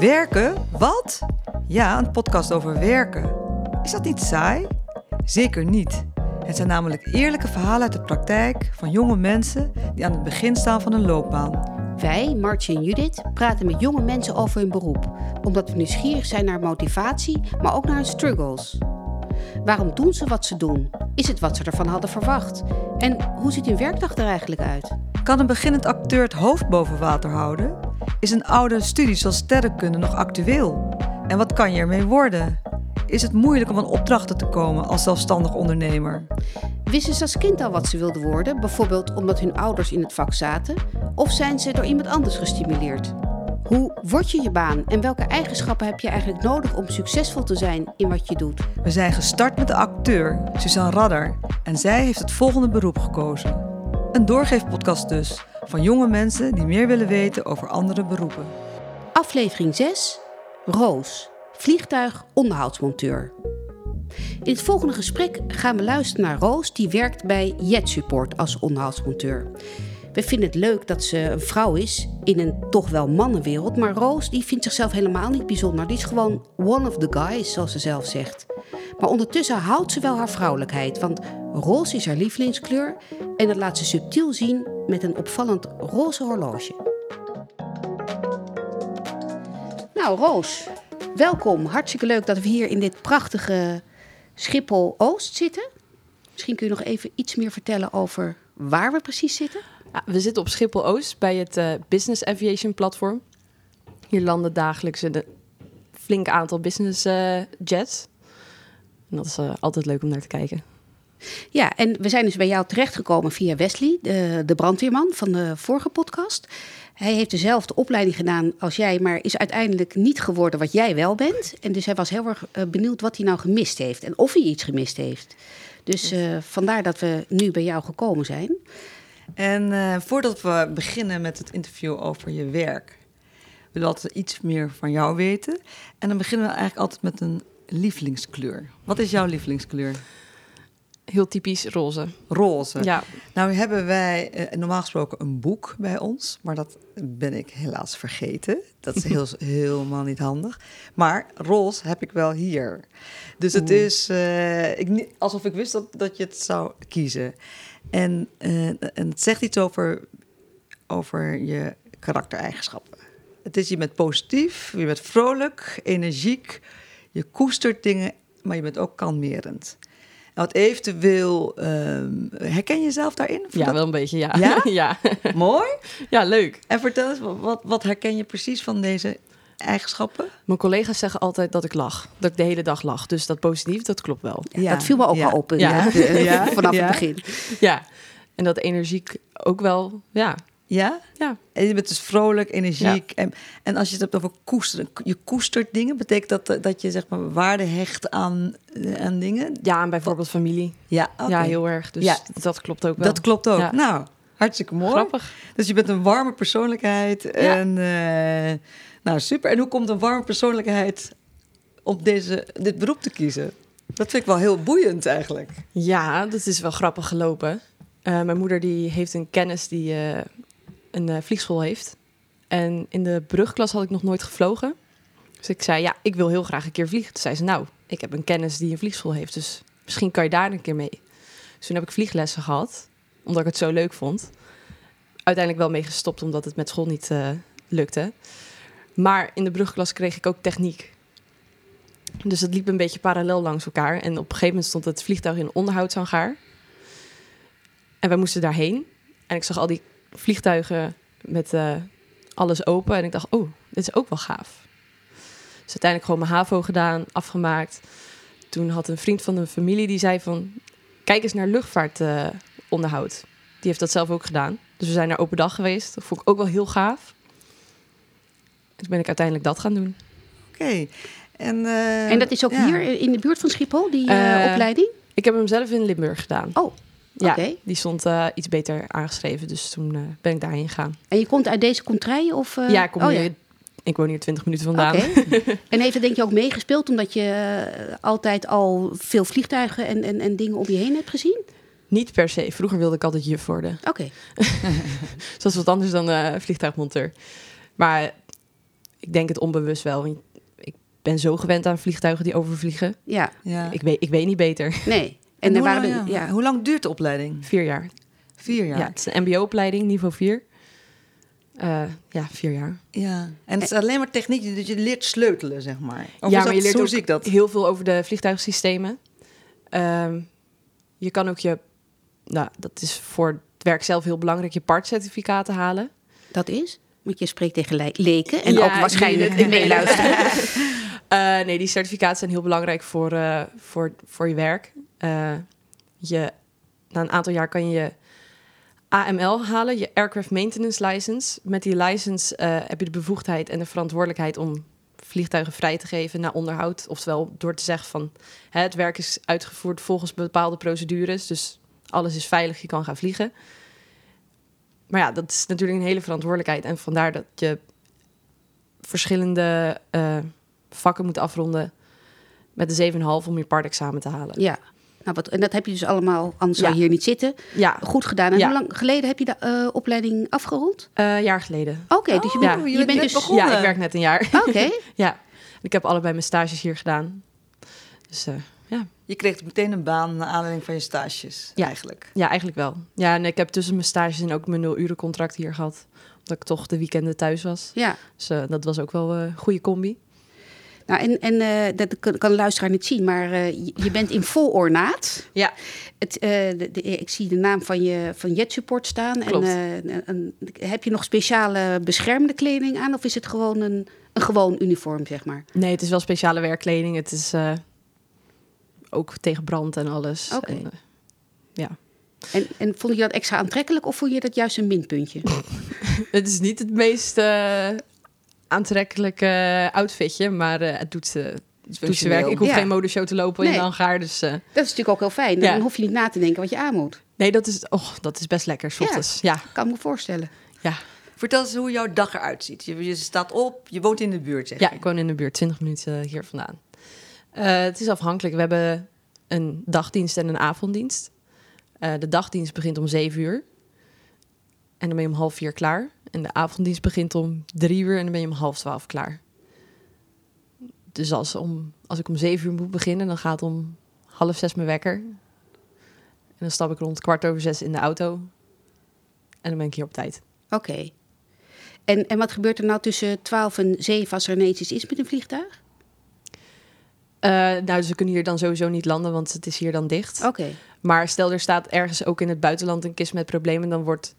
Werken? Wat? Ja, een podcast over werken. Is dat niet saai? Zeker niet. Het zijn namelijk eerlijke verhalen uit de praktijk van jonge mensen die aan het begin staan van een loopbaan. Wij, Martje en Judith, praten met jonge mensen over hun beroep, omdat we nieuwsgierig zijn naar motivatie, maar ook naar hun struggles. Waarom doen ze wat ze doen? Is het wat ze ervan hadden verwacht? En hoe ziet hun werkdag er eigenlijk uit? Kan een beginnend acteur het hoofd boven water houden? Is een oude studie zoals sterrenkunde nog actueel? En wat kan je ermee worden? Is het moeilijk om aan opdrachten te komen als zelfstandig ondernemer? Wisten ze als kind al wat ze wilden worden, bijvoorbeeld omdat hun ouders in het vak zaten? Of zijn ze door iemand anders gestimuleerd? Hoe word je je baan en welke eigenschappen heb je eigenlijk nodig om succesvol te zijn in wat je doet? We zijn gestart met de acteur, Suzanne Radder. En zij heeft het volgende beroep gekozen. Een doorgeefpodcast dus, van jonge mensen die meer willen weten over andere beroepen. Aflevering 6. Roos, vliegtuig onderhoudsmonteur. In het volgende gesprek gaan we luisteren naar Roos, die werkt bij Jet Support als onderhoudsmonteur. We vinden het leuk dat ze een vrouw is in een toch wel mannenwereld, maar Roos die vindt zichzelf helemaal niet bijzonder. Die is gewoon one of the guys, zoals ze zelf zegt. Maar ondertussen houdt ze wel haar vrouwelijkheid, want roze is haar lievelingskleur en dat laat ze subtiel zien met een opvallend roze horloge. Nou, Roos, welkom. Hartstikke leuk dat we hier in dit prachtige Schiphol Oost zitten. Misschien kun je nog even iets meer vertellen over waar we precies zitten. Ja, we zitten op Schiphol Oost bij het uh, Business Aviation Platform. Hier landen dagelijks een flink aantal business uh, jets. En dat is uh, altijd leuk om naar te kijken. Ja, en we zijn dus bij jou terechtgekomen via Wesley, de, de brandweerman van de vorige podcast. Hij heeft dezelfde opleiding gedaan als jij, maar is uiteindelijk niet geworden wat jij wel bent. En dus hij was heel erg benieuwd wat hij nou gemist heeft en of hij iets gemist heeft. Dus uh, vandaar dat we nu bij jou gekomen zijn. En uh, voordat we beginnen met het interview over je werk, willen we altijd iets meer van jou weten. En dan beginnen we eigenlijk altijd met een lievelingskleur. Wat is jouw lievelingskleur? Heel typisch roze. Roze. Ja. Nou hebben wij uh, normaal gesproken een boek bij ons, maar dat ben ik helaas vergeten. Dat is heel, helemaal niet handig. Maar roze heb ik wel hier. Dus het Oeh. is uh, ik, alsof ik wist dat, dat je het zou kiezen. En, uh, en het zegt iets over, over je karaktereigenschappen. Het is, je bent positief, je bent vrolijk, energiek, je koestert dingen, maar je bent ook kalmerend. En wat eventueel, um, herken je jezelf daarin? Ja, dat... wel een beetje, ja. Ja? ja. Mooi. Ja, leuk. En vertel eens, wat, wat herken je precies van deze eigenschappen? Mijn collega's zeggen altijd dat ik lach. Dat ik de hele dag lach. Dus dat positief, dat klopt wel. Ja, dat viel me ook ja. al op Ja. ja. vanaf het begin. Ja, en dat energiek ook wel, ja. Ja? Ja. En je bent dus vrolijk, energiek. En, en als je het hebt over koesteren, je koestert dingen, betekent dat dat je zeg maar waarde hecht aan, aan dingen? Ja, en bijvoorbeeld familie. Ja, okay. ja heel erg. Dus Ja. dat klopt ook wel. Dat klopt ook. Ja. Nou, hartstikke mooi. Grappig. Dus je bent een warme persoonlijkheid. En eh, nou, super. En hoe komt een warme persoonlijkheid op deze, dit beroep te kiezen? Dat vind ik wel heel boeiend eigenlijk. Ja, dat is wel grappig gelopen. Uh, mijn moeder die heeft een kennis die uh, een uh, vliegschool heeft. En in de brugklas had ik nog nooit gevlogen. Dus ik zei, ja, ik wil heel graag een keer vliegen. Toen zei ze, nou, ik heb een kennis die een vliegschool heeft. Dus misschien kan je daar een keer mee. Dus toen heb ik vlieglessen gehad, omdat ik het zo leuk vond. Uiteindelijk wel mee gestopt, omdat het met school niet uh, lukte. Maar in de brugklas kreeg ik ook techniek. Dus het liep een beetje parallel langs elkaar. En op een gegeven moment stond het vliegtuig in onderhoudshangaar. En wij moesten daarheen. En ik zag al die vliegtuigen met uh, alles open. En ik dacht, oh, dit is ook wel gaaf. Dus uiteindelijk gewoon mijn HAVO gedaan, afgemaakt. Toen had een vriend van de familie die zei van... kijk eens naar luchtvaartonderhoud. Uh, die heeft dat zelf ook gedaan. Dus we zijn naar open dag geweest. Dat vond ik ook wel heel gaaf. En toen ben ik uiteindelijk dat gaan doen. Oké. Okay. En, uh, en dat is ook ja. hier in de buurt van Schiphol, die opleiding? Ik heb hem zelf in Limburg gedaan. Oh, ja, okay. die stond uh, iets beter aangeschreven. Dus toen uh, ben ik daarheen gegaan. En je komt uit deze contraille? Of, uh... Ja, ik, kom oh, hier, ja. ik woon hier 20 minuten vandaan. Okay. en heeft het denk je ook meegespeeld omdat je altijd al veel vliegtuigen en, en, en dingen om je heen hebt gezien? Niet per se. Vroeger wilde ik altijd juf worden. Oké. Okay. dus dat is wat anders dan vliegtuigmonteur. Maar ik denk het onbewust wel. want Ik ben zo gewend aan vliegtuigen die overvliegen. Ja, Ja. Ik, weet, ik weet niet beter. nee. En, En hoe, waren lang, de, ja. ja. hoe lang duurt de opleiding? Vier jaar. Vier Ja, jaar. het is een mbo-opleiding, niveau 4. Eh, ja, vier jaar. Ja. En het is alleen maar techniek, dus je leert sleutelen, zeg maar. Of ja, maar je dat- leert hoe ook zie ik dat? heel veel over de vliegtuigsystemen. Ehm, je kan ook je, nou, dat is voor het werk zelf heel belangrijk, je partcertificaten halen. Dat is? Want je spreekt tegen le- leken en Ja, ook waarschijnlijk nee, meeluisteren. Eh, nee, die certificaten zijn heel belangrijk voor, eh, voor, voor je werk. Eh, je, na een aantal jaar kan je AML halen, je Aircraft Maintenance License. Met die license eh, heb je de bevoegdheid en de verantwoordelijkheid om vliegtuigen vrij te geven naar onderhoud. Oftewel door te zeggen van hè, het werk is uitgevoerd volgens bepaalde procedures. Dus alles is veilig, je kan gaan vliegen. Maar ja, dat is natuurlijk een hele verantwoordelijkheid. En vandaar dat je verschillende eh, vakken moet afronden met de 7,5 om je partexamen te halen. Ja. Nou, wat, en dat heb je dus allemaal, anders zou je hier niet zitten. Ja, Goed gedaan. En Ja. hoe lang geleden heb je de eh, opleiding afgerond? eh, een jaar geleden. Oké, dus je, Oh, bent- je je bent dus... begonnen. Ja, ik werk net een jaar. Oké, ja, ik heb allebei mijn stages hier gedaan. Dus eh, ja. Je kreeg meteen een baan naar aanleiding van je stages, Ja. eigenlijk. ja, eigenlijk wel. Ja, en ik heb tussen mijn stages en ook mijn nul uren contract hier gehad. Omdat ik toch de weekenden thuis was. ja. Dus eh, dat was ook wel een goede combi. Nou, en, en eh, dat kan, kan de luisteraar niet zien, maar eh, je, je bent in vol ornaat. Ja. Het, eh, de, de- ik zie de naam van je van Jet Support staan. Klopt. En, eh, een- heb je nog speciale beschermende kleding aan? Of is het gewoon een, een gewoon uniform, zeg maar? Nee, het is wel speciale werkkleding. Het is eh, ook tegen brand en alles. Oké. En, ja. En, en vond je dat extra aantrekkelijk of vond je dat juist een minpuntje? Het is niet het meest eh, aantrekkelijke outfitje, maar eh, het doet, eh, het doet werk. Ik hoef Ja. geen modeshow te lopen in Nee. de hangaar, dus... eh, Dat is natuurlijk ook heel fijn. Ja. Dan hoef je niet na te denken wat je aan moet. nee, dat is, oh, dat is best lekker, Ja. ochtends. Ja. Kan me voorstellen. Ja. Vertel eens hoe jouw dag eruit ziet. Je, je staat op, je woont in de buurt, zeg ja, je. ik woon in de buurt, 20 minuten hier vandaan. Eh, het is afhankelijk. We hebben een dagdienst en een avonddienst. Eh, de dagdienst begint om 7 uur. En dan ben je om half vier klaar. En de avonddienst begint om drie uur en dan ben je om half twaalf klaar. Dus als, om, als ik om zeven uur moet beginnen, dan gaat om half zes mijn wekker. En dan stap ik rond kwart over zes in de auto. En dan ben ik hier op tijd. Oké. En, en wat gebeurt er nou tussen 12 en 7 als er ineens iets is met een vliegtuig? Eh, nou, dus we kunnen hier dan sowieso niet landen, want het is hier dan dicht. Oké. Maar stel er staat ergens ook in het buitenland een kist met problemen, dan wordt,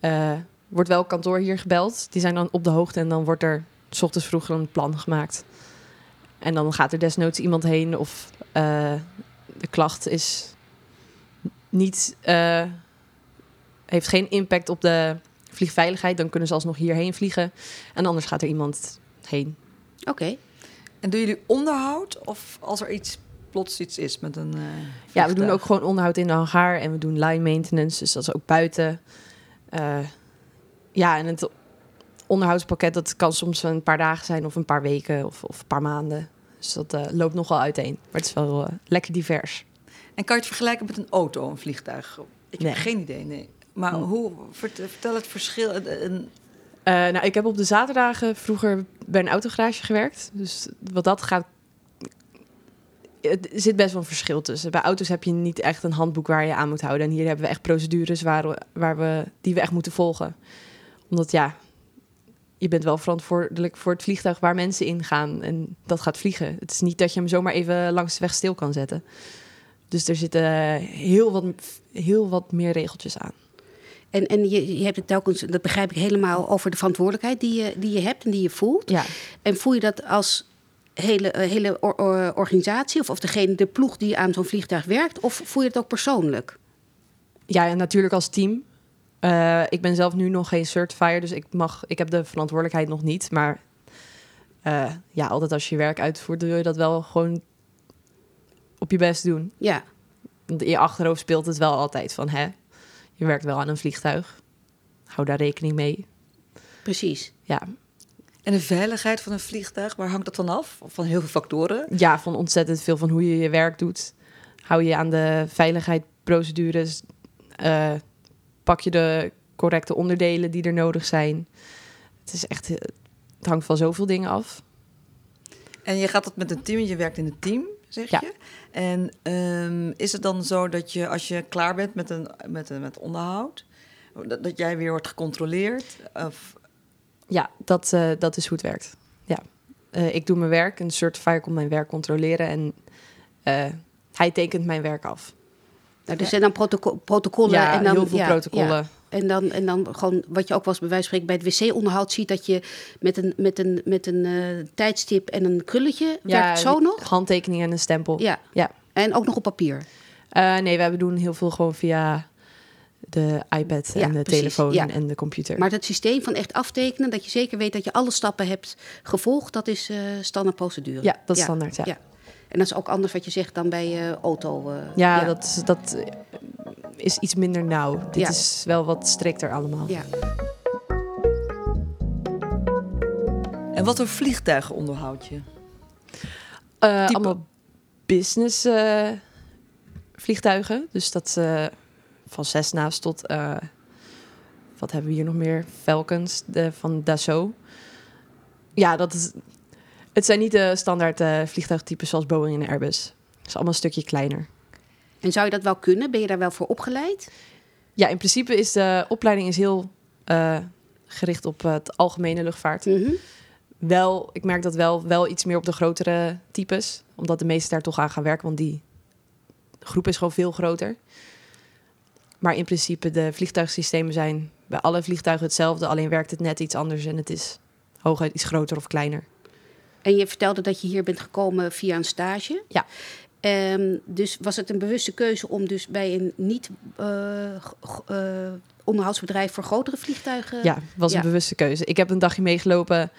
eh, wordt wel kantoor hier gebeld. Die zijn dan op de hoogte en dan wordt er s ochtends vroeg een plan gemaakt. En dan gaat er desnoods iemand heen of eh, de klacht is niet, eh, heeft geen impact op de vliegveiligheid. Dan kunnen ze alsnog hierheen vliegen. En anders gaat er iemand heen. Oké. En doen jullie onderhoud? Of als er iets plots iets is met een. eh, Ja, we doen ook gewoon onderhoud in de hangar en we doen line maintenance, dus dat is ook buiten. Ja, en het onderhoudspakket dat kan soms een paar dagen zijn of een paar weken of, of een paar maanden. Dus dat eh, loopt nogal uiteen. Maar het is wel eh, lekker divers. En kan je het vergelijken met een auto, een vliegtuig? Ik Nee. heb geen idee, nee. Maar Hm. hoe, vert- vertel het verschil. Een- een- Eh, nou, ik heb op de zaterdagen vroeger bij een autogarage gewerkt. Dus wat dat gaat. Het er zit best wel een verschil tussen. Bij auto's heb je niet echt een handboek waar je aan moet houden. En hier hebben we echt procedures waar waar we, die we echt moeten volgen. Omdat ja, je bent wel verantwoordelijk voor het vliegtuig waar mensen in gaan. En dat gaat vliegen. Het is niet dat je hem zomaar even langs de weg stil kan zetten. Dus er zitten heel wat, heel wat meer regeltjes aan. En, en je, je hebt het telkens, dat begrijp ik helemaal, over de verantwoordelijkheid die je, die je hebt en die je voelt. Ja, En voel je dat als hele, eh, hele or- or- organisatie of, of degene, de ploeg die aan zo'n vliegtuig werkt? Of voel je het ook persoonlijk? Ja, en natuurlijk als team. Eh, ik ben zelf nu nog geen certifier, dus ik, mag, ik heb de verantwoordelijkheid nog niet. Maar eh, ja, altijd als je werk uitvoert, wil je dat wel gewoon op je best doen. Ja, Want in je achterhoofd speelt het wel altijd van, hè, je werkt wel aan een vliegtuig. Hou daar rekening mee. precies. Ja, en de veiligheid van een vliegtuig, waar hangt dat van af? Van heel veel factoren? ja van ontzettend veel van hoe je je werk doet. Hou je aan de veiligheidsprocedures. eh, pak je de correcte onderdelen die er nodig zijn. Het is echt, het hangt van zoveel dingen af. En je gaat dat met een team, je werkt in een team, zeg Ja. je. En ehm, is het dan zo dat je, als je klaar bent met, een, met, een, met onderhoud, dat, dat jij weer wordt gecontroleerd? Of, Ja, dat, eh, dat is hoe het werkt. Ja. Eh, ik doe mijn werk, een certifier komt mijn werk controleren en eh, hij tekent mijn werk af. Nou, er zijn dan protoco- protocollen. ja, en dan, heel veel ja, protocollen. ja. En dan, en dan gewoon wat je ook wel eens bij wijze van bij het wc-onderhoud ziet... dat je met een, met een, met een eh, tijdstip en een krulletje... werkt het zo nog? Handtekening en een stempel. Ja. Ja. En ook nog op papier. Eh, nee, we doen heel veel gewoon via de iPad Ja, en de precies, telefoon ja. en de computer. Maar het systeem van echt aftekenen... dat je zeker weet dat je alle stappen hebt gevolgd... dat is eh standaard procedure. ja, dat is standaard. Ja, ja. En dat is ook anders wat je zegt dan bij eh auto. eh, ja, Dat, is, dat eh, is iets minder nauw. Dit Ja. is wel wat strikter allemaal. ja. en wat voor vliegtuigen onderhoud je? Eh, Type- allemaal business eh, vliegtuigen. Dus dat eh, van Cessna's tot... eh, wat hebben we hier nog meer? Falcons de, van Dassault. Ja, dat is... Het zijn niet de standaard eh, vliegtuigtypes zoals Boeing en Airbus. Het is allemaal een stukje kleiner. En zou je dat wel kunnen? Ben je daar wel voor opgeleid? Ja, in principe is de opleiding is heel eh, gericht op het algemene luchtvaart. Mhm. Wel, ik merk dat wel, wel iets meer op de grotere types. Omdat de meesten daar toch aan gaan werken, want die groep is gewoon veel groter. Maar in principe, de vliegtuigsystemen zijn bij alle vliegtuigen hetzelfde. Alleen werkt het net iets anders en het is hooguit iets groter of kleiner. En je vertelde dat je hier bent gekomen via een stage. Ja. Ehm, dus was het een bewuste keuze om dus bij een niet eh, eh, onderhoudsbedrijf voor grotere vliegtuigen... Ja, was ja. een bewuste keuze. Ik heb een dagje meegelopen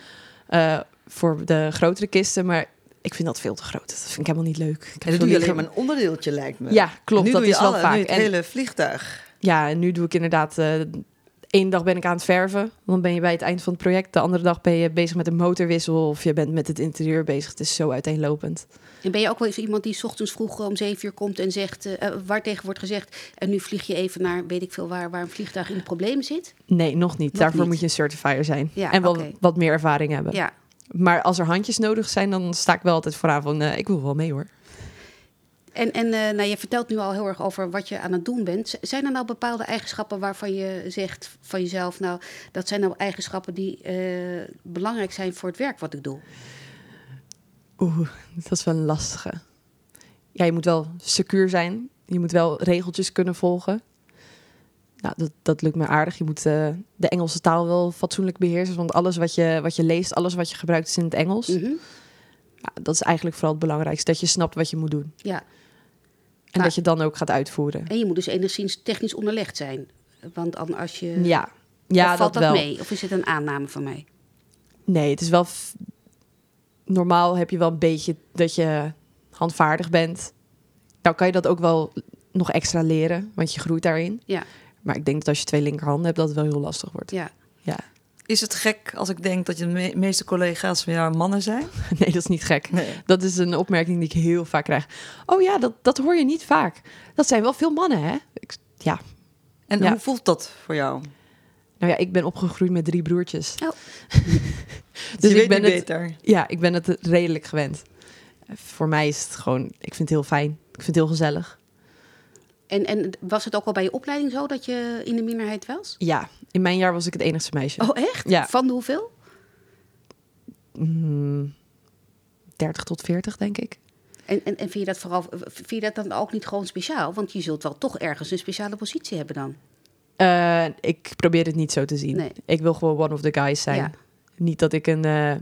eh, voor de grotere kisten, maar ik vind dat veel te groot. Dat vind ik helemaal niet leuk. Ik En dat doe je alleen maar een onderdeeltje, lijkt me. Ja, klopt. En nu dat doe je is wel alle, vaak. Nu het En- hele vliegtuig. Ja, en nu doe ik inderdaad... eh Eén dag ben ik aan het verven. Dan ben je bij het eind van het project. De andere dag ben je bezig met een motorwissel. Of je bent met het interieur bezig. Het is zo uiteenlopend. En ben je ook wel eens iemand die 's ochtends vroeg om zeven uur komt en zegt... eh, waar tegen wordt gezegd... en nu vlieg je even naar, weet ik veel waar... waar een vliegtuig in de problemen zit? Nee, nog niet. Nog Daarvoor niet. moet je een certifier zijn. Ja, en wel wat meer ervaring hebben. Ja. Maar als er handjes nodig zijn, dan sta ik wel altijd vooraan van... eh, ik wil wel mee hoor. En, en eh, nou, je vertelt nu al heel erg over wat je aan het doen bent. Zijn er nou bepaalde eigenschappen waarvan je zegt van jezelf... nou, dat zijn nou eigenschappen die eh, belangrijk zijn voor het werk wat ik doe? Oeh, dat is wel een lastige. Ja, je moet wel secuur zijn. Je moet wel regeltjes kunnen volgen. Nou, dat, dat lukt me aardig. Je moet eh, de Engelse taal wel fatsoenlijk beheersen. Want alles wat je, wat je leest, alles wat je gebruikt is in het Engels. Mhm. Ja, dat is eigenlijk vooral het belangrijkste. Dat je snapt wat je moet doen. Ja, En dat je dan ook gaat uitvoeren. en je moet dus enigszins technisch onderlegd zijn. Want dan als je... Ja, of ja valt dat, mee? Of is het een aanname van mij? Nee, het is wel... f- Normaal heb je wel een beetje dat je handvaardig bent. Nou kan je dat ook wel nog extra leren, want je groeit daarin. Ja. Maar ik denk dat als je twee linkerhanden hebt, dat het wel heel lastig wordt. Ja. Is het gek als ik denk dat je de me- meeste collega's van jou mannen zijn? Nee, dat is niet gek. Nee. Dat is een opmerking die ik heel vaak krijg. Oh ja, dat, dat hoor je niet vaak. Dat zijn wel veel mannen, hè? Ik, ja, En Ja. hoe voelt dat voor jou? nou ja, ik ben opgegroeid met drie broertjes. Oh. Dus je ik weet ben het, beter. ja, ik ben het redelijk gewend. Voor mij is het gewoon, ik vind het heel fijn. Ik vind het heel gezellig. En, en was het ook al bij je opleiding zo dat je in de minderheid was? Ja, in mijn jaar was ik het enigste meisje. Oh, echt? Ja. Van de hoeveel? Mm, 30 tot 40, denk ik. En, en, en vind je dat vooral, vind je dat dan ook niet gewoon speciaal? Want je zult wel toch ergens een speciale positie hebben dan. Eh, ik probeer het niet zo te zien. Nee. Ik wil gewoon one of the guys zijn. Ja. Niet dat ik, een, eh,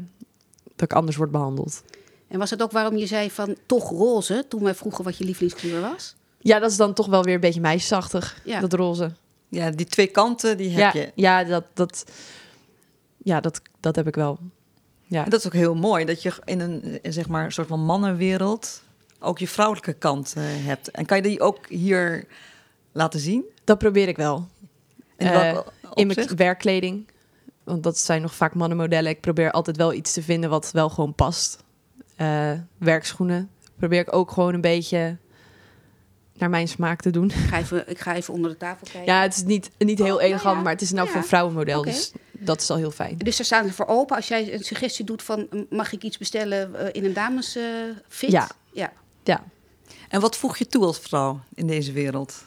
dat ik anders word behandeld. En was het ook waarom je zei van toch roze, toen wij vroegen wat je lievelingskleur was? Ja, dat is dan toch wel weer een beetje meisjesachtig, Ja. dat roze. Ja, die twee kanten, die heb Ja, je. ja, dat, dat, ja dat, dat heb ik wel. Ja. En dat is ook heel mooi, dat je in een zeg maar, soort van mannenwereld ook je vrouwelijke kant eh, hebt. En kan je die ook hier laten zien? Dat probeer ik wel. In Eh, In mijn werkkleding. Want dat zijn nog vaak mannenmodellen. Ik probeer altijd wel iets te vinden wat wel gewoon past. Eh, werkschoenen probeer ik ook gewoon een beetje naar mijn smaak te doen. Ik ga even, ik ga even onder de tafel kijken. Ja, het is niet, niet heel Oh, elegant, ja. maar het is nou Ja. voor een vrouwenmodel. Dus dat is al heel fijn. Dus daar staan ze voor open. Als jij een suggestie doet van mag ik iets bestellen eh, in een damesfit? Ja. ja. Ja. En wat voeg je toe als vrouw in deze wereld?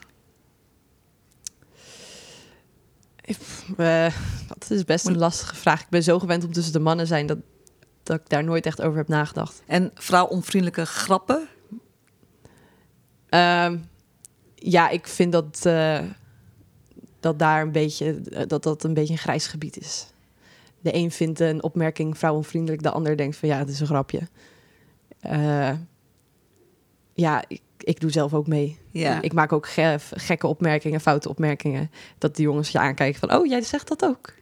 Eh, dat is best een lastige vraag. Ik ben zo gewend om tussen de mannen zijn dat, dat ik daar nooit echt over heb nagedacht. En vrouwonvriendelijke grappen? Ehm, ja, ik vind dat, eh, dat daar een beetje, eh, dat dat een beetje een grijs gebied is. De een vindt een opmerking vrouwonvriendelijk, de ander denkt van ja, het is een grapje. Eh, ja, ik, ik doe zelf ook mee. Ja. Ik maak ook ge- gekke opmerkingen, foute opmerkingen. Dat de jongens je aankijken van, oh, jij zegt dat ook.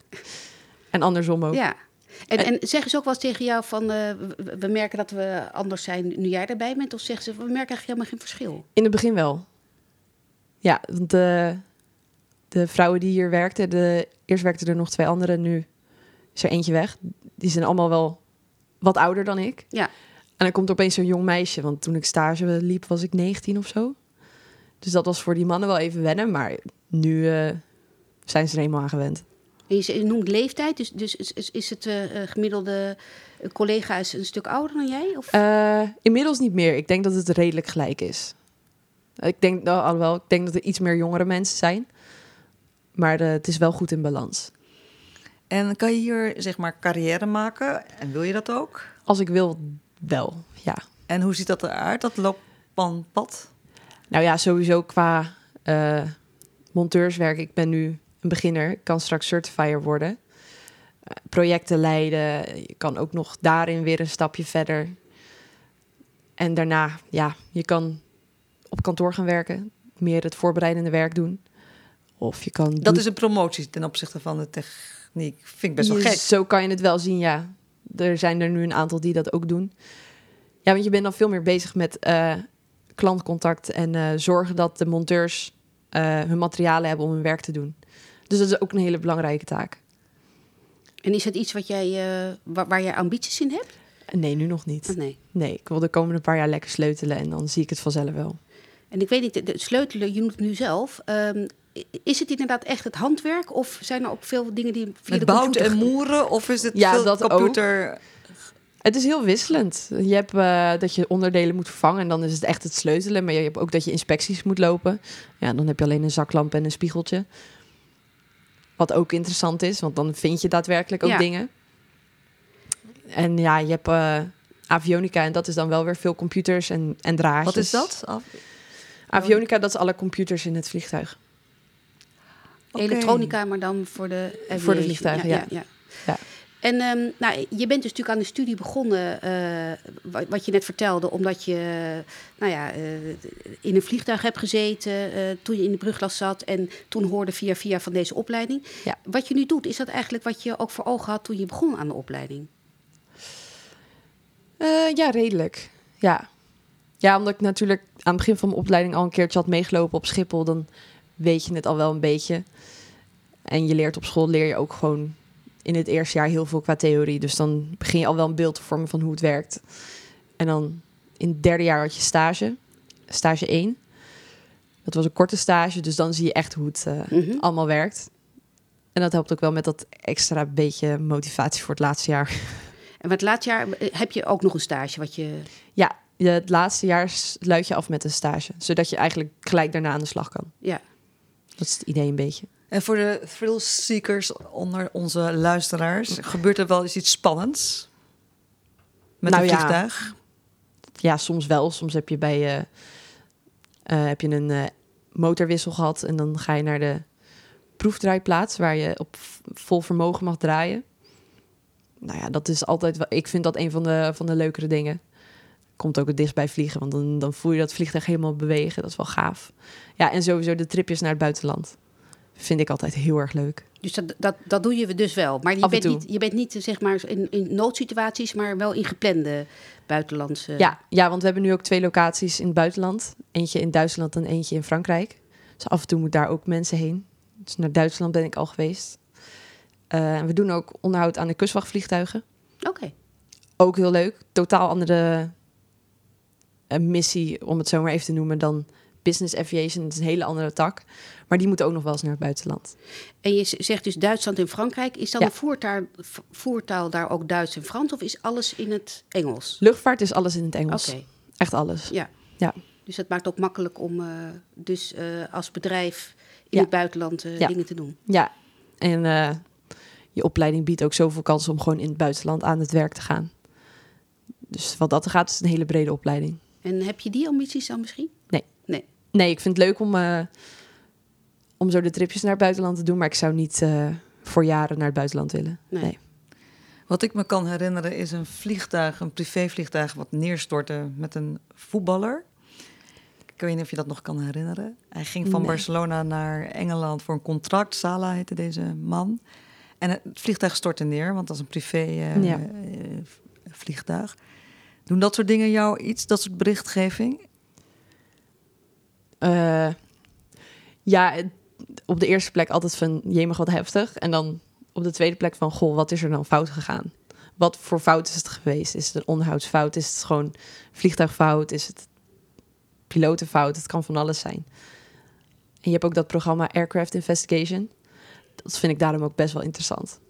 En andersom ook. ja. En, en zeggen ze ook wel eens tegen jou van eh, we, merken dat we anders zijn nu jij erbij bent? Of zeggen ze we merken eigenlijk helemaal geen verschil? In het begin wel. Ja, want de, de vrouwen die hier werkten, de, eerst werkten er nog twee anderen, nu is er eentje weg. Die zijn allemaal wel wat ouder dan ik. Ja. En dan komt er opeens zo'n jong meisje, want toen ik stage liep was ik 19 of zo. Dus dat was voor die mannen wel even wennen, maar nu eh, zijn ze er eenmaal aan gewend. En je, noemt leeftijd, dus, dus is, het eh, eh, gemiddelde eh, collega is een stuk ouder dan jij? Of? Eh, inmiddels niet meer. Ik denk dat het redelijk gelijk is. Ik denk, nou, alhoewel, ik denk dat er iets meer jongere mensen zijn. Maar het is wel goed in balans. En kan je hier zeg maar carrière maken? En wil je dat ook? Als ik wil, wel, ja. En hoe ziet dat eruit, dat loopbaanpad? Nou ja, sowieso qua eh, monteurswerk. Ik ben nu een beginner. Kan straks certifier worden. Projecten leiden. Je kan ook nog daarin weer een stapje verder. En daarna, ja, je kan op kantoor gaan werken. Meer het voorbereidende werk doen. Of je kan... Dat is een promotie ten opzichte van de techniek. Vind ik best wel gek. Zo kan je het wel zien, ja. Er zijn er nu een aantal die dat ook doen. Ja, want je bent dan veel meer bezig met eh, klantcontact en eh, zorgen dat de monteurs eh, hun materialen hebben om hun werk te doen. Dus dat is ook een hele belangrijke taak. En is het iets wat jij, eh, waar, waar jij ambities in hebt? Nee, nu nog niet. Nee? Nee, ik wil de komende paar jaar lekker sleutelen en dan zie ik het vanzelf wel. En ik weet niet, de- sleutelen, je noemt het nu zelf. ehm, is het inderdaad echt het handwerk? Of zijn er ook veel dingen die via de computer... en moeren? Of is het Ja, veel dat ook. computer? Het is heel wisselend. Je hebt eh, dat je onderdelen moet vervangen en dan is het echt het sleutelen. Maar je hebt ook dat je inspecties moet lopen. Ja, dan heb je alleen een zaklamp en een spiegeltje. Wat ook interessant is, want dan vind je daadwerkelijk ook Ja. dingen. En ja, je hebt eh, avionica en dat is dan wel weer veel computers en, en draadjes. Wat is dat? Avionica, dat is alle computers in het vliegtuig. Elektronica, maar dan voor de aviation. Voor de vliegtuigen, ja. Ja. En ehm, nou, je bent dus natuurlijk aan de studie begonnen, eh, wat, je net vertelde, omdat je nou ja, eh, in een vliegtuig hebt gezeten eh, toen je in de brugklas zat en toen hoorde via via van deze opleiding. Ja. Wat je nu doet, is dat eigenlijk wat je ook voor ogen had toen je begon aan de opleiding? Ja, redelijk. Ja. ja, omdat ik natuurlijk aan het begin van mijn opleiding al een keertje had meegelopen op Schiphol, dan weet je het al wel een beetje. En je leert op school, leer je ook gewoon in het eerste jaar heel veel qua theorie. Dus dan begin je al wel een beeld te vormen van hoe het werkt. En dan in het derde jaar had je stage, stage 1. Dat was een korte stage, dus dan zie je echt hoe het eh, Mhm. allemaal werkt. En dat helpt ook wel met dat extra beetje motivatie voor het laatste jaar. En wat laatste jaar heb je ook nog een stage wat je. Ja, je- het laatste jaar sluit je af met een stage. Zodat je eigenlijk gelijk daarna aan de slag kan. Ja. Dat is het idee een beetje. En voor de thrill seekers onder onze luisteraars, gebeurt er wel eens iets spannends? Met Nou een ja. vliegtuig? Ja, soms wel. Soms heb je bij eh, heb je een eh, motorwissel gehad. En dan ga je naar de proefdraaiplaats waar je op vol vermogen mag draaien. Nou ja, dat is altijd wel. Ik vind dat een van de, van de leukere dingen. Komt ook het dichtst bij vliegen, want dan, dan voel je dat vliegtuig helemaal bewegen. Dat is wel gaaf. Ja, en sowieso de tripjes naar het buitenland. Vind ik altijd heel erg leuk. Dus dat, dat, dat doe je dus wel. Maar je bent, niet, je bent niet zeg maar in, in noodsituaties, maar wel in geplande buitenlandse. Ja, ja, want we hebben nu ook twee locaties in het buitenland. Eentje in Duitsland en eentje in Frankrijk. Dus af en toe moet daar ook mensen heen. Dus naar Duitsland ben ik al geweest. En we doen ook onderhoud aan de kustwachtvliegtuigen. Oké. Ook heel leuk. Totaal andere eh, missie, om het zo maar even te noemen, dan business aviation, is een hele andere tak. Maar die moeten ook nog wel eens naar het buitenland. En je zegt dus Duitsland en Frankrijk. Is dan Ja. de voertaal, voertaal daar ook Duits en Frans? Of is alles in het Engels? Luchtvaart is alles in het Oké, Engels. Echt alles. ja. Ja. Dus dat maakt ook makkelijk om eh, dus, eh, als bedrijf in Ja. het buitenland eh, Ja. dingen te doen. Ja, en je opleiding biedt ook zoveel kansen om gewoon in het buitenland aan het werk te gaan. Dus wat dat gaat, is het een hele brede opleiding. En heb je die ambities dan misschien? Nee, ik vind het leuk om, eh, om zo de tripjes naar het buitenland te doen, maar ik zou niet eh, voor jaren naar het buitenland willen. Nee. Nee. Wat ik me kan herinneren is een vliegtuig, een privévliegtuig, wat neerstortte met een voetballer. Ik weet niet of je dat nog kan herinneren. Hij ging van Nee. Barcelona naar Engeland voor een contract. Sala heette deze man. En het vliegtuig stortte neer, want dat is een privé eh, Ja. eh, vliegtuig. Doen dat soort dingen jou iets, dat soort berichtgeving? Eh, ja, op de eerste plek altijd van jemig wat heftig. En dan op de tweede plek van, goh, wat is er dan fout gegaan? Wat voor fout is het geweest? Is het een onderhoudsfout? Is het gewoon vliegtuigfout? Is het pilotenfout? Het kan van alles zijn. En je hebt ook dat programma Aircraft Investigation. Dat vind ik daarom ook best wel interessant.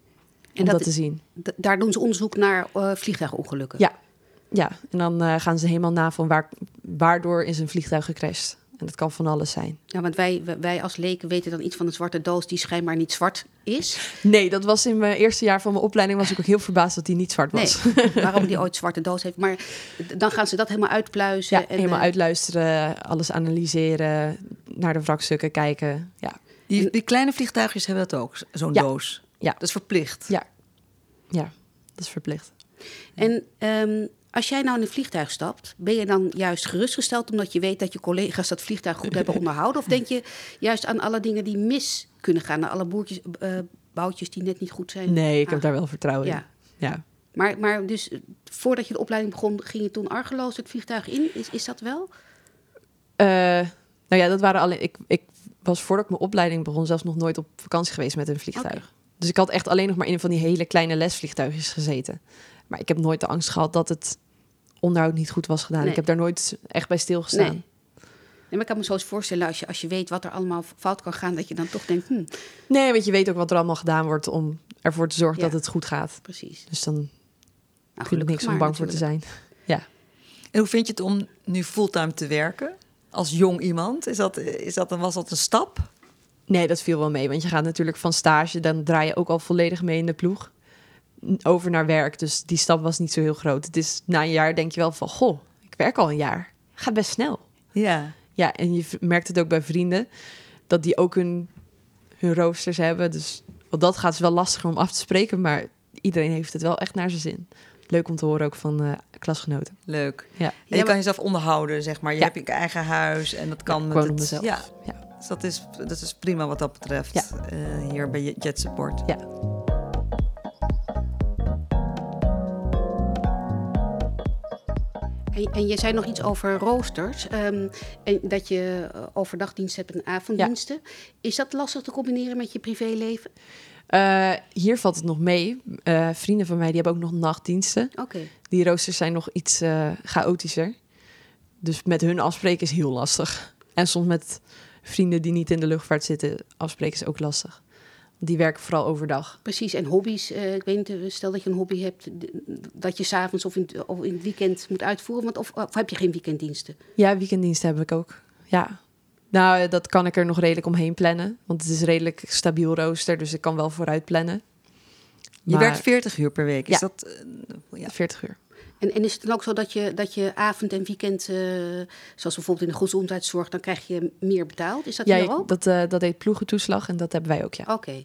En om dat, dat te zien. daar doen ze onderzoek naar eh, vliegtuigongelukken. Ja. Ja, en dan eh, gaan ze helemaal na van waar, waardoor is een vliegtuig gecrashed. En dat kan van alles zijn. Ja, want wij, wij- als leken weten dan iets van een zwarte doos die schijnbaar niet zwart is. Nee, dat was in mijn eerste jaar van mijn opleiding... was ik ook heel verbaasd dat die niet zwart was. Nee, waarom die ooit zwarte doos heeft. Maar dan gaan ze dat helemaal uitpluizen. Ja, en, helemaal eh, uitluisteren, alles analyseren, naar de wrakstukken kijken. Ja, Die, die kleine vliegtuigjes hebben dat ook, zo'n Ja. doos. Ja. Dat is verplicht. Ja. ja dat is verplicht. En ehm, als jij nou in een vliegtuig stapt, ben je dan juist gerustgesteld omdat je weet dat je collega's dat vliegtuig goed hebben onderhouden? Of denk je juist aan alle dingen die mis kunnen gaan, aan alle boertjes, eh, boutjes die net niet goed zijn? Nee, ik heb Ah, daar wel vertrouwen Ja, in. Ja. maar, maar dus voordat je de opleiding begon, ging je toen argeloos het vliegtuig in? Is, is dat wel? Eh, nou ja, dat waren alleen... Ik, ik was voordat ik mijn opleiding begon zelfs nog nooit op vakantie geweest met een vliegtuig. Dus ik had echt alleen nog maar in een van die hele kleine lesvliegtuigjes gezeten. Maar ik heb nooit de angst gehad dat het onderhoud niet goed was gedaan. Nee. Ik heb daar nooit echt bij stilgestaan. Nee. Nee, maar ik kan me zo eens voorstellen, als je, als je weet wat er allemaal fout kan gaan, dat je dan toch denkt, hm, Nee, want je weet ook wat er allemaal gedaan wordt om ervoor te zorgen Ja. dat het goed gaat. precies. Dus dan Nou, vind ik niks om bang voor te zijn. En hoe vind je het om nu fulltime te werken? Als jong iemand? Is dat, is dat, was dat een stap? Nee, dat viel wel mee. Want je gaat natuurlijk van stage, dan draai je ook al volledig mee in de ploeg. Over naar werk. Dus die stap was niet zo heel groot. Het is na een jaar denk je wel van, goh, ik werk al een jaar. Gaat best snel. Ja. Ja, en je merkt het ook bij vrienden, dat die ook hun, hun roosters hebben. Dus wat dat gaat is wel lastiger om af te spreken, maar iedereen heeft het wel echt naar zijn zin. Leuk om te horen ook van eh, klasgenoten. Leuk. Ja, En Ja, je kan jezelf onderhouden, zeg maar. Je Ja. hebt je eigen huis en dat kan Ja, met het, mezelf. Ja, Ja. dus dat is, dat is prima wat dat betreft. Ja. eh, hier bij Jet Support. Ja. En, en je zei nog iets over roosters. ehm, en dat je eh, overdagdiensten hebt en avonddiensten. Is dat lastig te combineren met je privéleven? Eh, hier valt het nog mee. Eh, vrienden van mij die hebben ook nog nachtdiensten. Die roosters zijn nog iets chaotischer. Dus met hun afspreken is heel lastig. En soms met vrienden die niet in de luchtvaart zitten, afspreken is ook lastig. Die werken vooral overdag. Precies, en hobby's. eh, ik weet niet, eh, stel dat je een hobby hebt dat je s'avonds of, in het- of in het weekend moet uitvoeren. Want, of, of heb je geen weekenddiensten? Ja, weekenddiensten heb ik ook. Ja. Nou, eh, dat kan ik er nog redelijk omheen plannen. Want het is redelijk stabiel rooster, dus ik kan wel vooruit plannen. Je Maar- werkt 40 uur per week. Is Ja. dat... ja. 40 uur. En, en is het dan ook zo dat je, dat je avond en weekend, eh, zoals bijvoorbeeld in de gezondheidszorg, dan krijg je meer betaald? Is dat Ja, hier ook? dat, eh, dat heet ploegentoeslag en dat hebben wij ook, ja. Oké.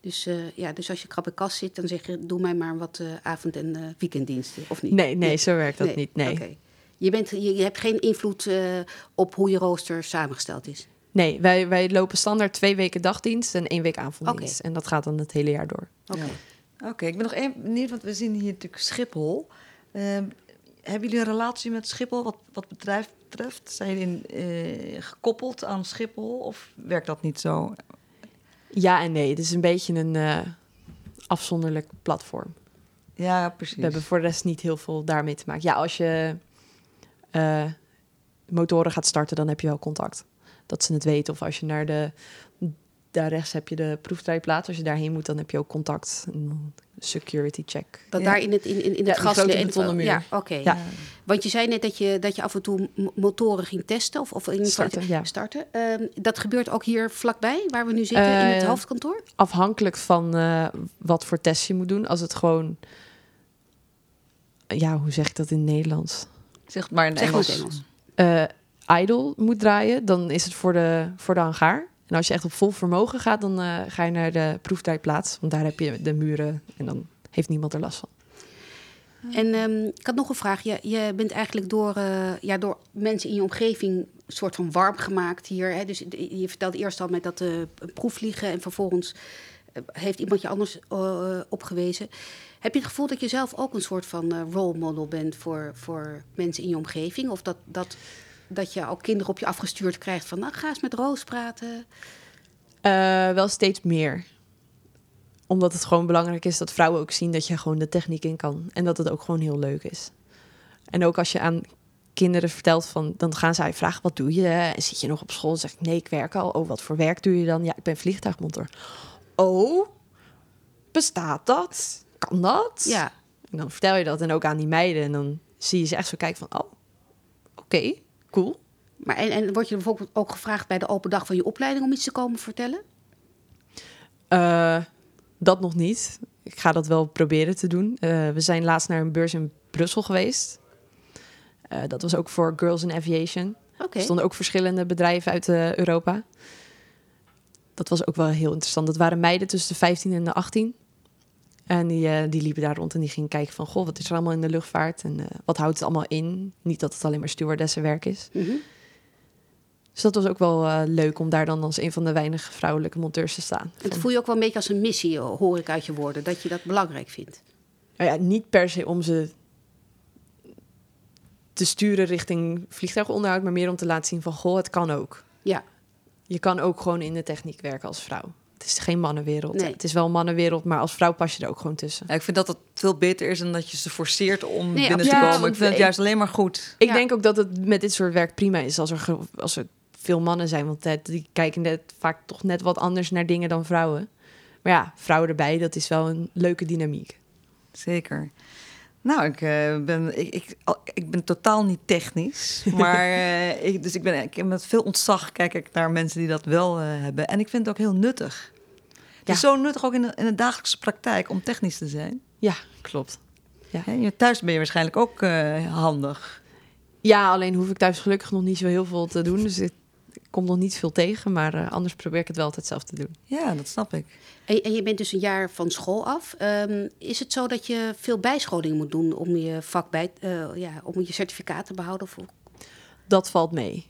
Dus, eh, ja, dus als je krap in kast zit, dan zeg je, doe mij maar wat eh, avond- en eh, weekenddiensten, of niet? Nee, nee, zo werkt dat niet. Nee. Oké. Je, bent, je, je hebt geen invloed eh, op hoe je rooster samengesteld is? Nee, wij, wij lopen standaard twee weken dagdienst en één week avonddienst. En dat gaat dan het hele jaar door. Oké. Ja. Oké, ik ben nog één benieuwd, want we zien hier natuurlijk Schiphol. Ehm, hebben jullie een relatie met Schiphol wat, wat bedrijf betreft? Zijn jullie eh, gekoppeld aan Schiphol of werkt dat niet zo? Ja en nee, het is een beetje een eh, afzonderlijk platform. Ja, precies. We hebben voor de rest niet heel veel daarmee te maken. Ja, als je eh, motoren gaat starten, dan heb je wel contact. Dat ze het weten. Of als je naar de... Daar rechts heb je de proefrijplaats. Als je daarheen moet, dan heb je ook contact. En dan security check. Dat Ja. daar in het, in, in, in Ja, het die gas... betonnen muur. Ja, oké. Ja. Want je zei net dat je, dat je af en toe motoren ging testen. Of, of in Starten, ja. starten. Ehm, dat gebeurt ook hier vlakbij, waar we nu zitten, in het Eh, hoofdkantoor? Afhankelijk van eh, wat voor test je moet doen. Als het gewoon... Ja, hoe zeg ik dat in het Nederlands? Zeg maar in Zeg maar Engels. in het Engels. eh idle moet draaien, dan is het voor de, voor de hangaar. En als je echt op vol vermogen gaat, dan eh, ga je naar de proeftijdplaats. Want daar heb je de muren en dan heeft niemand er last van. En ehm, ik had nog een vraag. Je, je bent eigenlijk door, eh, ja, door mensen in je omgeving soort van warm gemaakt hier. Hè? Dus je vertelde eerst al met dat eh proefvliegen en vervolgens heeft iemand je anders opgewezen. Heb je het gevoel dat je zelf ook een soort van eh, role model bent voor, voor mensen in je omgeving? Of dat, dat, dat je ook kinderen op je afgestuurd krijgt van nou, ga eens met Roos praten? Eh, wel steeds meer. Omdat het gewoon belangrijk is dat vrouwen ook zien dat je gewoon de techniek in kan. En dat het ook gewoon heel leuk is. En ook als je aan kinderen vertelt van... dan gaan zij vragen, wat doe je? En zit je nog op school? Dan zeg ik, nee, ik werk al. Oh, wat voor werk doe je dan? Ja, ik ben vliegtuigmonteur. Oh, bestaat dat? Kan dat? Ja, En dan vertel je dat en ook aan die meiden. En dan zie je ze echt zo kijken van... oh, oké, cool. maar en, en word je bijvoorbeeld ook gevraagd bij de open dag van je opleiding om iets te komen vertellen? Eh, dat nog niet. Ik ga dat wel proberen te doen. Eh, we zijn laatst naar een beurs in Brussel geweest. Eh, dat was ook voor Girls in Aviation. Er stonden ook verschillende bedrijven uit Europa. Dat was ook wel heel interessant. Dat waren meiden tussen de 15 en de 18. En die, eh, die liepen daar rond en die gingen kijken van... goh, wat is er allemaal in de luchtvaart en eh, wat houdt het allemaal in? Niet dat het alleen maar stewardessenwerk is. Mhm. Dus dat was ook wel eh, leuk om daar dan als een van de weinige vrouwelijke monteurs te staan. Het voel je ook wel een beetje als een missie, hoor ik uit je woorden, dat je dat belangrijk vindt. Nou ja, niet per se om ze te sturen richting vliegtuigonderhoud, maar meer om te laten zien van, goh, het kan ook. Ja, Je kan ook gewoon in de techniek werken als vrouw. Het is geen mannenwereld. Nee. Het is wel een mannenwereld, maar als vrouw pas je er ook gewoon tussen. Ja, ik vind dat het veel beter is dan dat je ze forceert om Nee, binnen te komen. ik vind het juist alleen maar goed. Ik Ja. denk ook dat het met dit soort werk prima is als er, als er veel mannen zijn. Want die kijken net, vaak toch net wat anders naar dingen dan vrouwen. Maar ja, vrouwen erbij, dat is wel een leuke dynamiek. Zeker. Nou, ik, eh, ben, ik, ik, ik ben totaal niet technisch. Maar eh, ik, dus ik ben ik, met veel ontzag kijk ik naar mensen die dat wel eh, hebben. En ik vind het ook heel nuttig. Het is Ja. zo nuttig ook in de, in de dagelijkse praktijk om technisch te zijn. Ja, klopt. Je- thuis ben je waarschijnlijk ook handig. Ja, alleen hoef ik thuis gelukkig nog niet zo heel veel te doen. Dus het komt nog niet veel tegen. Maar eh, anders probeer ik het wel altijd zelf te doen. Ja, dat snap ik. en, en je bent dus een jaar van school af. Ehm, is het zo dat je veel bijscholing moet doen om je vak bij, eh, ja, om je certificaat te behouden? Of, Dat valt mee.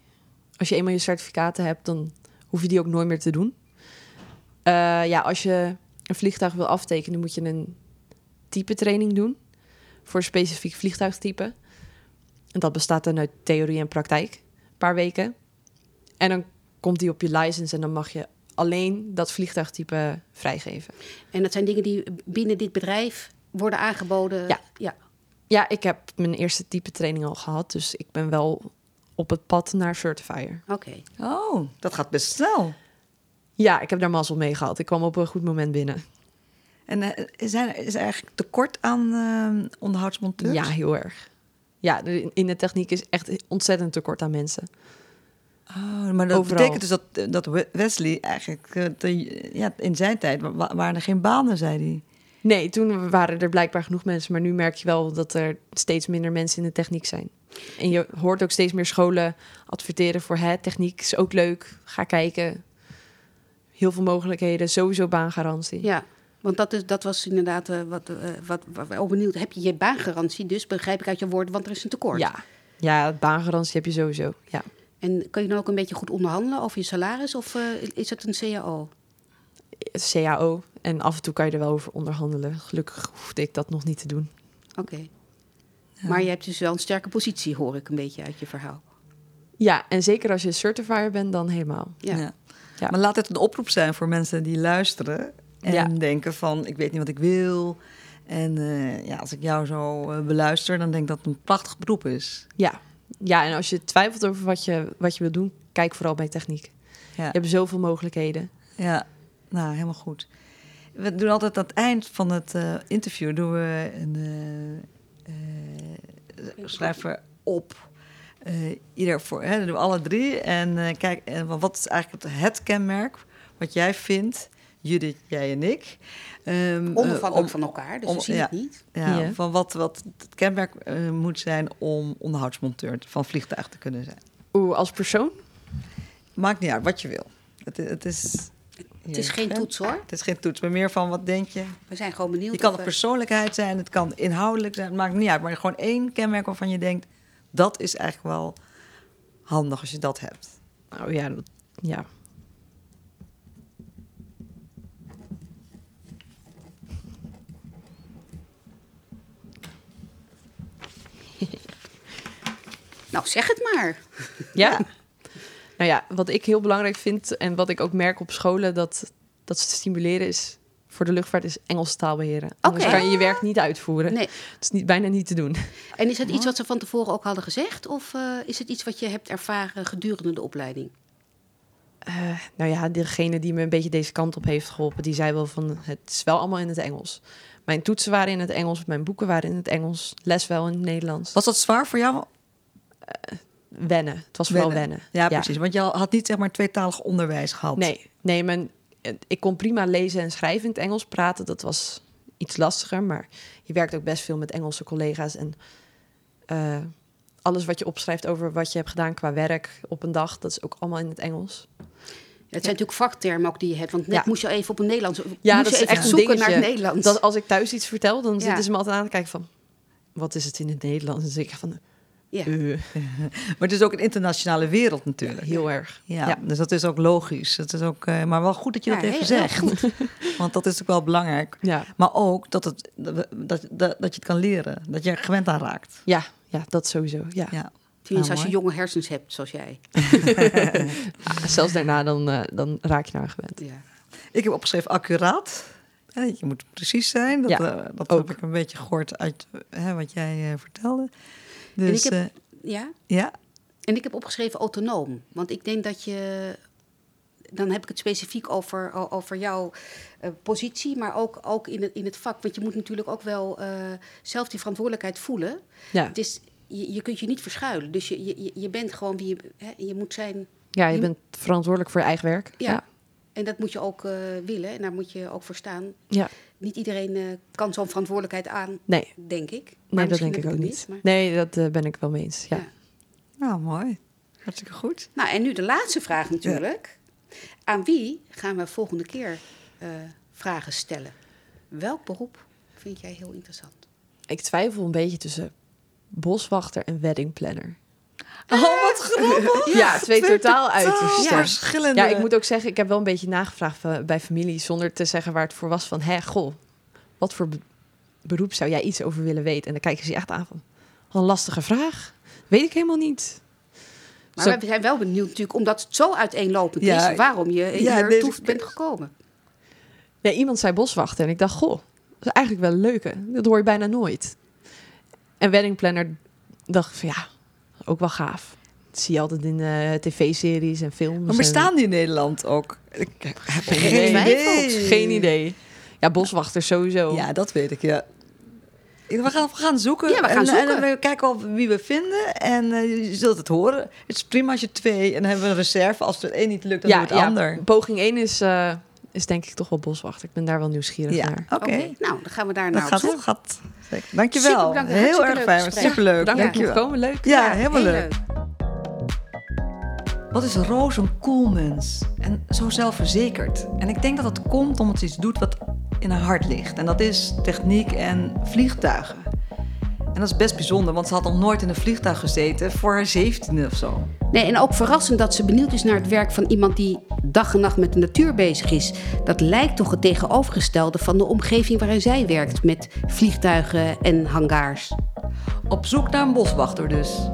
Als je eenmaal je certificaten hebt, dan hoef je die ook nooit meer te doen. Eh, ja, als je een vliegtuig wil aftekenen, moet je een type training doen. Voor een specifiek vliegtuigtype. En dat bestaat dan uit theorie en praktijk. Een paar weken. En dan komt die op je license en dan mag je alleen dat vliegtuigtype vrijgeven. en dat zijn dingen die binnen dit bedrijf worden aangeboden? Ja. ja. Ja, ik heb mijn eerste type training al gehad. Dus ik ben wel op het pad naar certifier. Oké. Oh, dat gaat best snel. Ja, ik heb daar mazzel mee gehad. Ik kwam op een goed moment binnen. En eh, zijn, er- is er eigenlijk tekort aan eh, onderhoudsmonteurs? Ja, heel erg. Ja, in de techniek is echt ontzettend tekort aan mensen. Oh, maar dat Overal. betekent dus dat, dat We- Wesley eigenlijk... eh, te- ja, in zijn tijd wa- wa- waren er geen banen, zei hij. Nee, toen waren er blijkbaar genoeg mensen, maar nu merk je wel dat er steeds minder mensen in de techniek zijn. En je hoort ook steeds meer scholen adverteren voor hè, techniek is ook leuk. Ga kijken. Heel veel mogelijkheden, sowieso baangarantie. Ja, want dat, is, dat was inderdaad eh, wat, eh, wat, wat ook benieuwd. Heb je je baangarantie dus, begrijp ik uit je woorden, want er is een tekort. ja. Ja, baangarantie heb je sowieso. Ja. En kan je dan ook een beetje goed onderhandelen over je salaris of eh, is het een CAO? CAO. En af en toe kan je er wel over onderhandelen. Gelukkig hoefde ik dat nog niet te doen. Oké. Maar je hebt dus wel een sterke positie, hoor ik een beetje uit je verhaal. Ja, en zeker als je certifier bent, dan helemaal. Ja. Ja. Maar laat het een oproep zijn voor mensen die luisteren... en Ja. denken van, ik weet niet wat ik wil... En eh, ja, als ik jou zo eh, beluister, dan denk ik dat het een prachtig beroep is. Ja, ja, en als je twijfelt over wat je, wat je wil doen, kijk vooral bij techniek. Ja. Je hebt zoveel mogelijkheden. Ja, nou, helemaal goed. We doen altijd aan het eind van het eh, interview doen we een eh, eh, schrijven op. eh, ieder voor, hè, dat doen we alle drie. En eh, kijk, en wat is eigenlijk het, het kenmerk wat jij vindt, Judith, jij en ik? Ehm, eh, Onafhankelijk van elkaar, dus om- we zien ja. het niet. Ja, Ja. van wat, wat het kenmerk eh, moet zijn om onderhoudsmonteur van vliegtuig te kunnen zijn. Oeh, als persoon? Maakt niet uit wat je wil. Het, het is. Het is geen toets hoor. Het is geen toets, maar meer van wat denk je? We zijn gewoon benieuwd. Je kan een persoonlijkheid zijn, het kan inhoudelijk zijn, het maakt niet uit. Maar gewoon één kenmerk waarvan je denkt, dat is eigenlijk wel handig als je dat hebt. Nou ja, dat, ja. Nou, zeg het maar. Ja. nou ja, wat ik heel belangrijk vind en wat ik ook merk op scholen dat, dat ze stimuleren is voor de luchtvaart is Engelse taal beheren. Anders kan je je werk niet uitvoeren. Nee. Het is niet, bijna niet te doen. En is het iets wat ze van tevoren ook hadden gezegd? Of eh, is het iets wat je hebt ervaren gedurende de opleiding? Eh, nou ja, degene die me een beetje deze kant op heeft geholpen, die zei wel van het is wel allemaal in het Engels. Mijn toetsen waren in het Engels, mijn boeken waren in het Engels, les wel in het Nederlands. Was dat zwaar voor jou? Wennen. Het was vooral wennen. Ja, precies. Want je had niet zeg maar tweetalig onderwijs gehad. Nee, nee mijn, ik kon prima lezen en schrijven in het Engels. Praten, dat was iets lastiger. Maar je werkt ook best veel met Engelse collega's. En eh, alles wat je opschrijft over wat je hebt gedaan qua werk op een dag... dat is ook allemaal in het Engels. Het zijn natuurlijk vaktermen ook die je hebt. Want net Ja. moest je even op een Nederlands... Ja, moest dat je is even echt zoeken dingetje. naar het Nederlands. Dat als ik thuis iets vertel, dan Ja. zitten ze me altijd aan te kijken van... wat is het in het Nederlands? En dan zeg ik van... Ja. Maar het is ook een internationale wereld natuurlijk. heel erg. Ja, Ja. dus dat is ook logisch. Het is ook, eh, maar wel goed dat je dat Ja, even zegt. Want dat is ook wel belangrijk. Ja. Maar ook dat, het, dat, dat, dat je het kan leren. Dat je er gewend aan raakt. Ja, ja, dat sowieso. Ja. Ja. Tenminste, Nou, als je jonge hersens hebt, zoals jij. Zelfs daarna, dan, eh, dan raak je naar gewend. Ja. Ik heb opgeschreven accuraat. Je moet precies zijn. Dat, Ja, eh, dat heb ik een beetje gehoord uit hè, wat jij vertelde. Dus ik heb- eh, ja. ja, En ik heb opgeschreven autonoom. Want ik denk dat je... Dan heb ik het specifiek over, over jouw eh, positie, maar ook, ook in, het, in het vak. Want je moet natuurlijk ook wel eh, zelf die verantwoordelijkheid voelen. Ja. Het is, je, je kunt je niet verschuilen. Dus je, je, je bent gewoon wie je... Hè, je moet zijn... ja, je Je- bent verantwoordelijk voor je eigen werk. Ja. ja. En dat moet je ook eh, willen. En daar moet je ook voor staan. Ja. Niet iedereen eh, kan zo'n verantwoordelijkheid aan, Nee, denk ik. Maar nee dat denk ik heb ook niet. maar- Nee, dat eh, ben ik wel mee eens. Ja. Ja. nou mooi. Hartstikke goed. Nou, en nu de laatste vraag natuurlijk. Aan wie gaan we volgende keer eh, vragen stellen? Welk beroep vind jij heel interessant? Ik twijfel een beetje tussen boswachter en weddingplanner. Oh, Ja, twee totaal Totaal uitersten. Ja. verschillende. Ja, ik moet ook zeggen, ik heb wel een beetje nagevraagd bij familie... zonder te zeggen waar het voor was van... hé, goh, wat voor be- beroep zou jij iets over willen weten? En dan kijken ze je echt aan van... wat een lastige vraag. Weet ik helemaal niet. Maar Zo- we zijn wel benieuwd natuurlijk, omdat het zo uiteenlopend Ja, is... waarom je hier ja, toe bent gekomen. Ja, iemand zei boswachter en ik dacht, goh, dat is eigenlijk wel een leuke. Dat hoor je bijna nooit. En weddingplanner dacht ik van ja, ook wel gaaf. Dat zie je altijd in eh, tv-series en films. Maar en- bestaan die in Nederland ook? Ik heb Geen geen idee. Geen idee. Ja, boswachter sowieso. Ja, dat weet ik, ja. We gaan, we gaan zoeken. Ja, we gaan en, zoeken. En we kijken al wie we vinden. En eh, je zult het horen. Het is prima als je twee... En dan hebben we een reserve. Als het één niet lukt, dan ja, doen we het ja, ander. poging 1 is, eh, is denk ik toch wel boswachter. Ik ben daar wel nieuwsgierig Ja, naar. oké. Oké, nou, dan gaan we daar Dat naar gaat, op gaat zeker. Dankjewel. Superbedankt, Heel hartstikke erg fijn. Superleuk. Bedankt dat ik mocht Dankjewel. komen. Leuk. Ja, helemaal heel leuk. Wat is Roos een cool mens en zo zelfverzekerd? En ik denk dat dat komt omdat ze iets doet wat in haar hart ligt. En dat is techniek en vliegtuigen. En dat is best bijzonder, want ze had nog nooit in een vliegtuig gezeten voor haar zeventiende of zo. Nee, en ook verrassend dat ze benieuwd is naar het werk van iemand die dag en nacht met de natuur bezig is. Dat lijkt toch het tegenovergestelde van de omgeving waarin zij werkt met vliegtuigen en hangars. Op zoek naar een boswachter dus.